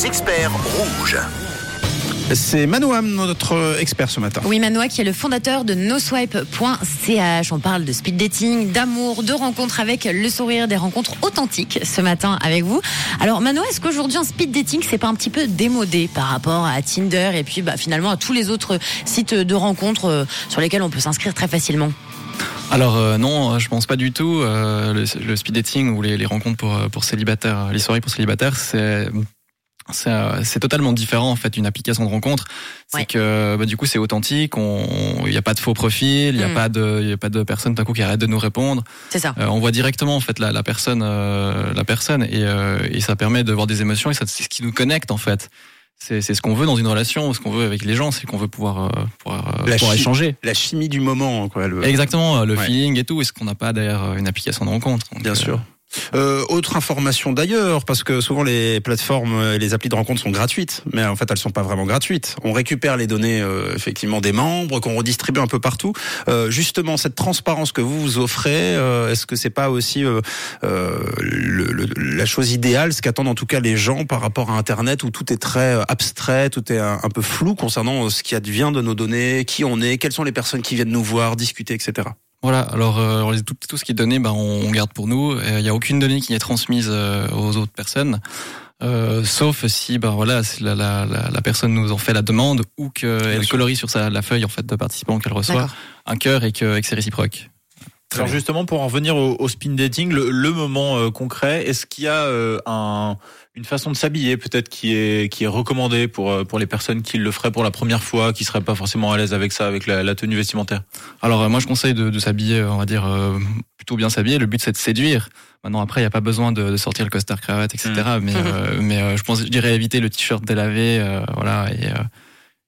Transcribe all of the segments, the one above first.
les experts rouges. C'est Manoam, notre expert ce matin. Oui, Manoa qui est le fondateur de noswipe.ch. On parle de speed dating, d'amour, de rencontres avec le sourire, des rencontres authentiques ce matin avec vous. Alors Manoa, est-ce qu'aujourd'hui un speed dating c'est pas un petit peu démodé par rapport à Tinder et puis bah, finalement à tous les autres sites de rencontres euh, sur lesquels on peut s'inscrire très facilement? Alors euh, non, je pense pas du tout. Euh, le, le, speed dating ou les, les rencontres pour, pour célibataires, les soirées pour célibataires, c'est c'est totalement différent en fait d'une application de rencontre. C'est que bah, du coup c'est authentique, il n'y a pas de faux profil, il n'y a Mm. pas de, il y a pas de personne d'un coup qui arrête de nous répondre. C'est ça. Euh, on voit directement en fait la, la personne, euh, la personne et, euh, et ça permet de voir des émotions et ça c'est ce qui nous connecte en fait. C'est c'est ce qu'on veut dans une relation, ce qu'on veut avec les gens, c'est qu'on veut pouvoir euh, pouvoir, euh, La pouvoir échanger. La chimie du moment, quoi. le- Exactement, le Ouais. feeling et tout, et ce qu'on n'a pas derrière une application de rencontre. Donc, Bien euh, sûr. Euh, autre information d'ailleurs, parce que souvent les plateformes et les applis de rencontre sont gratuites, mais en fait elles sont pas vraiment gratuites. On récupère les données euh, effectivement des membres qu'on redistribue un peu partout. Euh, justement, cette transparence que vous vous offrez, euh, est-ce que c'est pas aussi euh, euh, le- le- la chose idéale, ce qu'attendent en tout cas les gens par rapport à Internet où tout est très abstrait, tout est un, peu flou concernant ce qui advient de nos données, qui on est, quelles sont les personnes qui viennent nous voir, discuter, etc. Voilà, alors, euh, tout, tout ce qui est donné, ben, on, on garde pour nous. Euh, Il n'y a aucune donnée qui est transmise euh, aux autres personnes, euh, sauf si ben, voilà, si la, la, la, la personne nous en fait la demande ou qu'elle colorie sur sa, la feuille en fait, de participant qu'elle reçoit un cœur et que, et que c'est réciproque. Très Alors bien. justement, pour en revenir au, au spin dating, le, le moment euh, concret, est-ce qu'il y a euh, un, une façon de s'habiller peut-être qui est qui est recommandée pour euh, pour les personnes qui le feraient pour la première fois, qui seraient pas forcément à l'aise avec ça, avec la, la tenue vestimentaire? Alors euh, moi je conseille de, de s'habiller, on va dire, euh, plutôt bien s'habiller. Le but c'est de séduire. Maintenant après il n'y a pas besoin de, de sortir le costard cravate, etc. Mais, euh, mais euh, je pense, je dirais éviter le t-shirt délavé, euh, voilà, et, euh,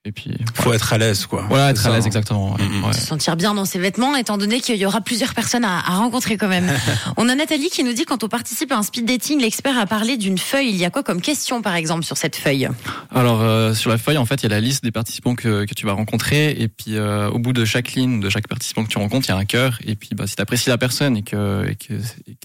et puis Faut être à l'aise, quoi. voilà, être à l'aise exactement. ouais, Mhm. ouais. se sentir bien dans ses vêtements, étant donné qu'il y aura plusieurs personnes à, à rencontrer quand même. On a Nathalie qui nous dit quand on participe à un speed dating, l'expert a parlé d'une feuille. Il y a quoi comme question, par exemple, sur cette feuille? Alors euh, sur la feuille, en fait, il y a la liste des participants que, que tu vas rencontrer, et puis euh, au bout de chaque ligne de chaque participant que tu rencontres, il y a un cœur, et puis bah, si tu apprécies la personne et que et que tu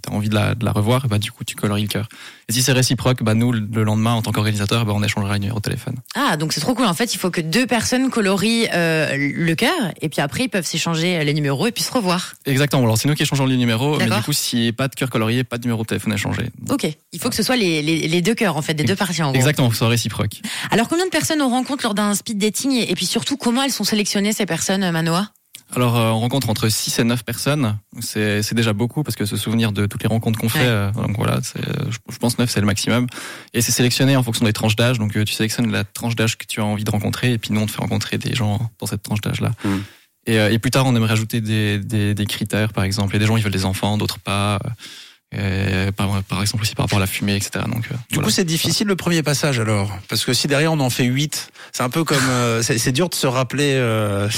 as envie de la, de la revoir, bah du coup tu colories le cœur. Et si c'est réciproque, bah nous le lendemain en tant qu'organisateur, bah on échangera une numéro de téléphone. Ah, donc c'est trop cool. En fait, il faut que deux personnes colorient euh, le cœur, et puis après, ils peuvent s'échanger les numéros et puis se revoir. Exactement. Alors c'est nous qui échangeons les numéros, mais du coup s'il n'y a pas de cœur colorié, pas de numéro de téléphone échangé. Ok, il faut que ce soit les, les, les deux cœurs, en fait, des deux parties, en gros. Exactement, que ce soit réciproque. Alors, combien de personnes on rencontre lors d'un speed dating, et, et puis surtout, comment elles sont sélectionnées, ces personnes, euh, Manoa? Alors euh, on rencontre entre 6 et 9 personnes, c'est c'est déjà beaucoup parce que se souvenir de toutes les rencontres qu'on fait, Ouais. euh, donc voilà, c'est, euh, je, je pense 9 c'est le maximum. Et c'est sélectionné en fonction des tranches d'âge, donc euh, tu sélectionnes la tranche d'âge que tu as envie de rencontrer et puis nous on te fait rencontrer des gens dans cette tranche d'âge là. Mm. Et, euh, et plus tard on aimerait ajouter des, des, des critères, par exemple, il y a des gens ils veulent des enfants, d'autres pas. euh, par, par exemple aussi par rapport à la fumée, etc. Donc, euh, Du voilà. coup, c'est difficile le premier passage alors, parce que si derrière on en fait 8, c'est un peu comme, euh, c'est c'est dur de se rappeler. Euh,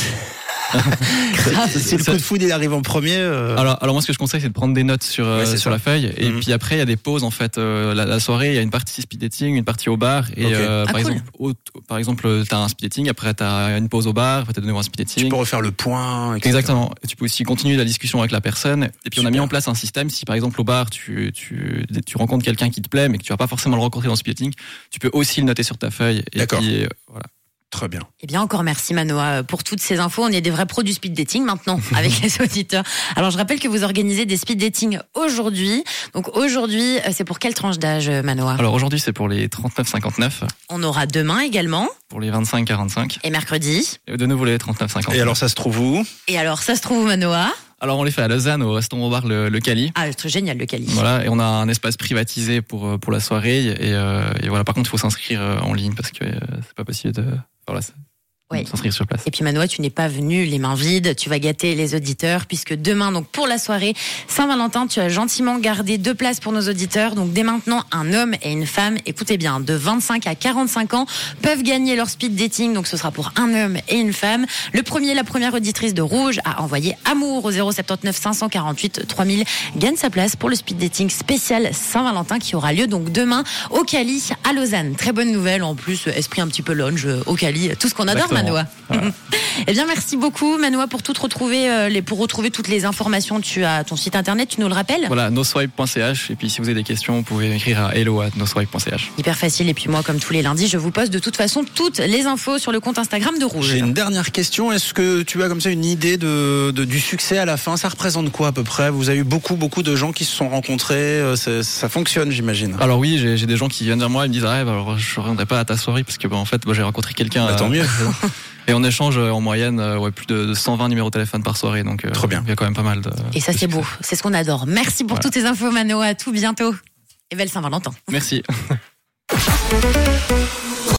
si si le coup de foudre il arrive en premier. euh, Alors, alors moi, ce que je conseille, c'est de prendre des notes sur euh, Ouais, sur ça. la feuille. Et Mhm. puis après, il y a des pauses en fait. Euh, la, la soirée, il y a une partie speed dating, une partie au bar. Et euh, Ah, par cool. exemple, au, par exemple, t'as un speed dating. Après, t'as une pause au bar. Après, t'as de nouveau un speed tu dating. peux refaire le point. etc. Exactement. Et tu peux aussi continuer la discussion avec la personne. Et puis on a mis en place un système. Si par exemple au bar tu tu tu rencontres quelqu'un qui te plaît, mais que tu vas pas forcément le rencontrer dans le speed dating, tu peux aussi le noter sur ta feuille. Et D'accord. puis euh, voilà. Très bien. Eh bien, encore merci Manoa pour toutes ces infos. On est des vrais pros du speed dating maintenant avec les auditeurs. Alors, je rappelle que vous organisez des speed dating aujourd'hui. Donc, aujourd'hui, euh, c'est pour quelle tranche d'âge, euh, Manoa? Alors aujourd'hui, c'est pour les 39-59, On aura demain également pour les 25-45. et mercredi. Et de nouveau les 39-50. Et alors ça se trouve où? Et alors, ça se trouve où, Manoa? Alors on les fait à Lausanne au restaurant bar le, le Cali. Ah, c'est génial le Cali. Voilà, et on a un espace privatisé pour euh, pour la soirée et, euh, et voilà. Par contre, il faut s'inscrire euh, en ligne parce que euh, c'est pas possible de voilà, Ouais. s'inscrire sur place. Et puis Manoa, tu n'es pas venu les mains vides, tu vas gâter les auditeurs puisque demain, donc pour la soirée Saint-Valentin, tu as gentiment gardé deux places pour nos auditeurs. Donc dès maintenant, un homme et une femme, écoutez bien, de 25 à 45 ans peuvent gagner leur speed dating. Donc ce sera pour un homme et une femme. Le premier, la première auditrice de Rouge a envoyé amour au 079 548 3000 gagne sa place pour le speed dating spécial Saint-Valentin qui aura lieu donc demain au Cali à Lausanne. Très bonne nouvelle en plus, esprit un petit peu lounge au Cali, tout ce qu'on adore Manoa. eh bien, merci beaucoup, Manoa, pour tout retrouver, euh, les, pour retrouver toutes les informations. Tu as ton site internet, tu nous le rappelles? Voilà, noswipe.ch. Et puis, si vous avez des questions, vous pouvez écrire à hello at noswipe.ch. Hyper facile. Et puis, moi, comme tous les lundis, je vous poste de toute façon toutes les infos sur le compte Instagram de Rouge. J'ai une dernière question. Est-ce que tu as comme ça une idée de, de, du succès à la fin? Ça représente quoi à peu près? Vous avez eu beaucoup, beaucoup de gens qui se sont rencontrés. euh, ça, ça fonctionne, j'imagine. Alors oui, j'ai des gens qui viennent vers moi et me disent ah, bah, alors, je ne reviendrai pas à ta soirée parce que bah, en fait bah, j'ai rencontré quelqu'un. Bah, tant euh, mieux. Et on échange euh, en moyenne euh, ouais, plus de de 120 numéros de téléphone par soirée. Donc euh, Trop bien. Il y a quand même pas mal de. Et ça, c'est beau. C'est ce qu'on adore. Merci pour Voilà. toutes ces infos, Manoa. À tout bientôt. Et belle Saint-Valentin. Merci.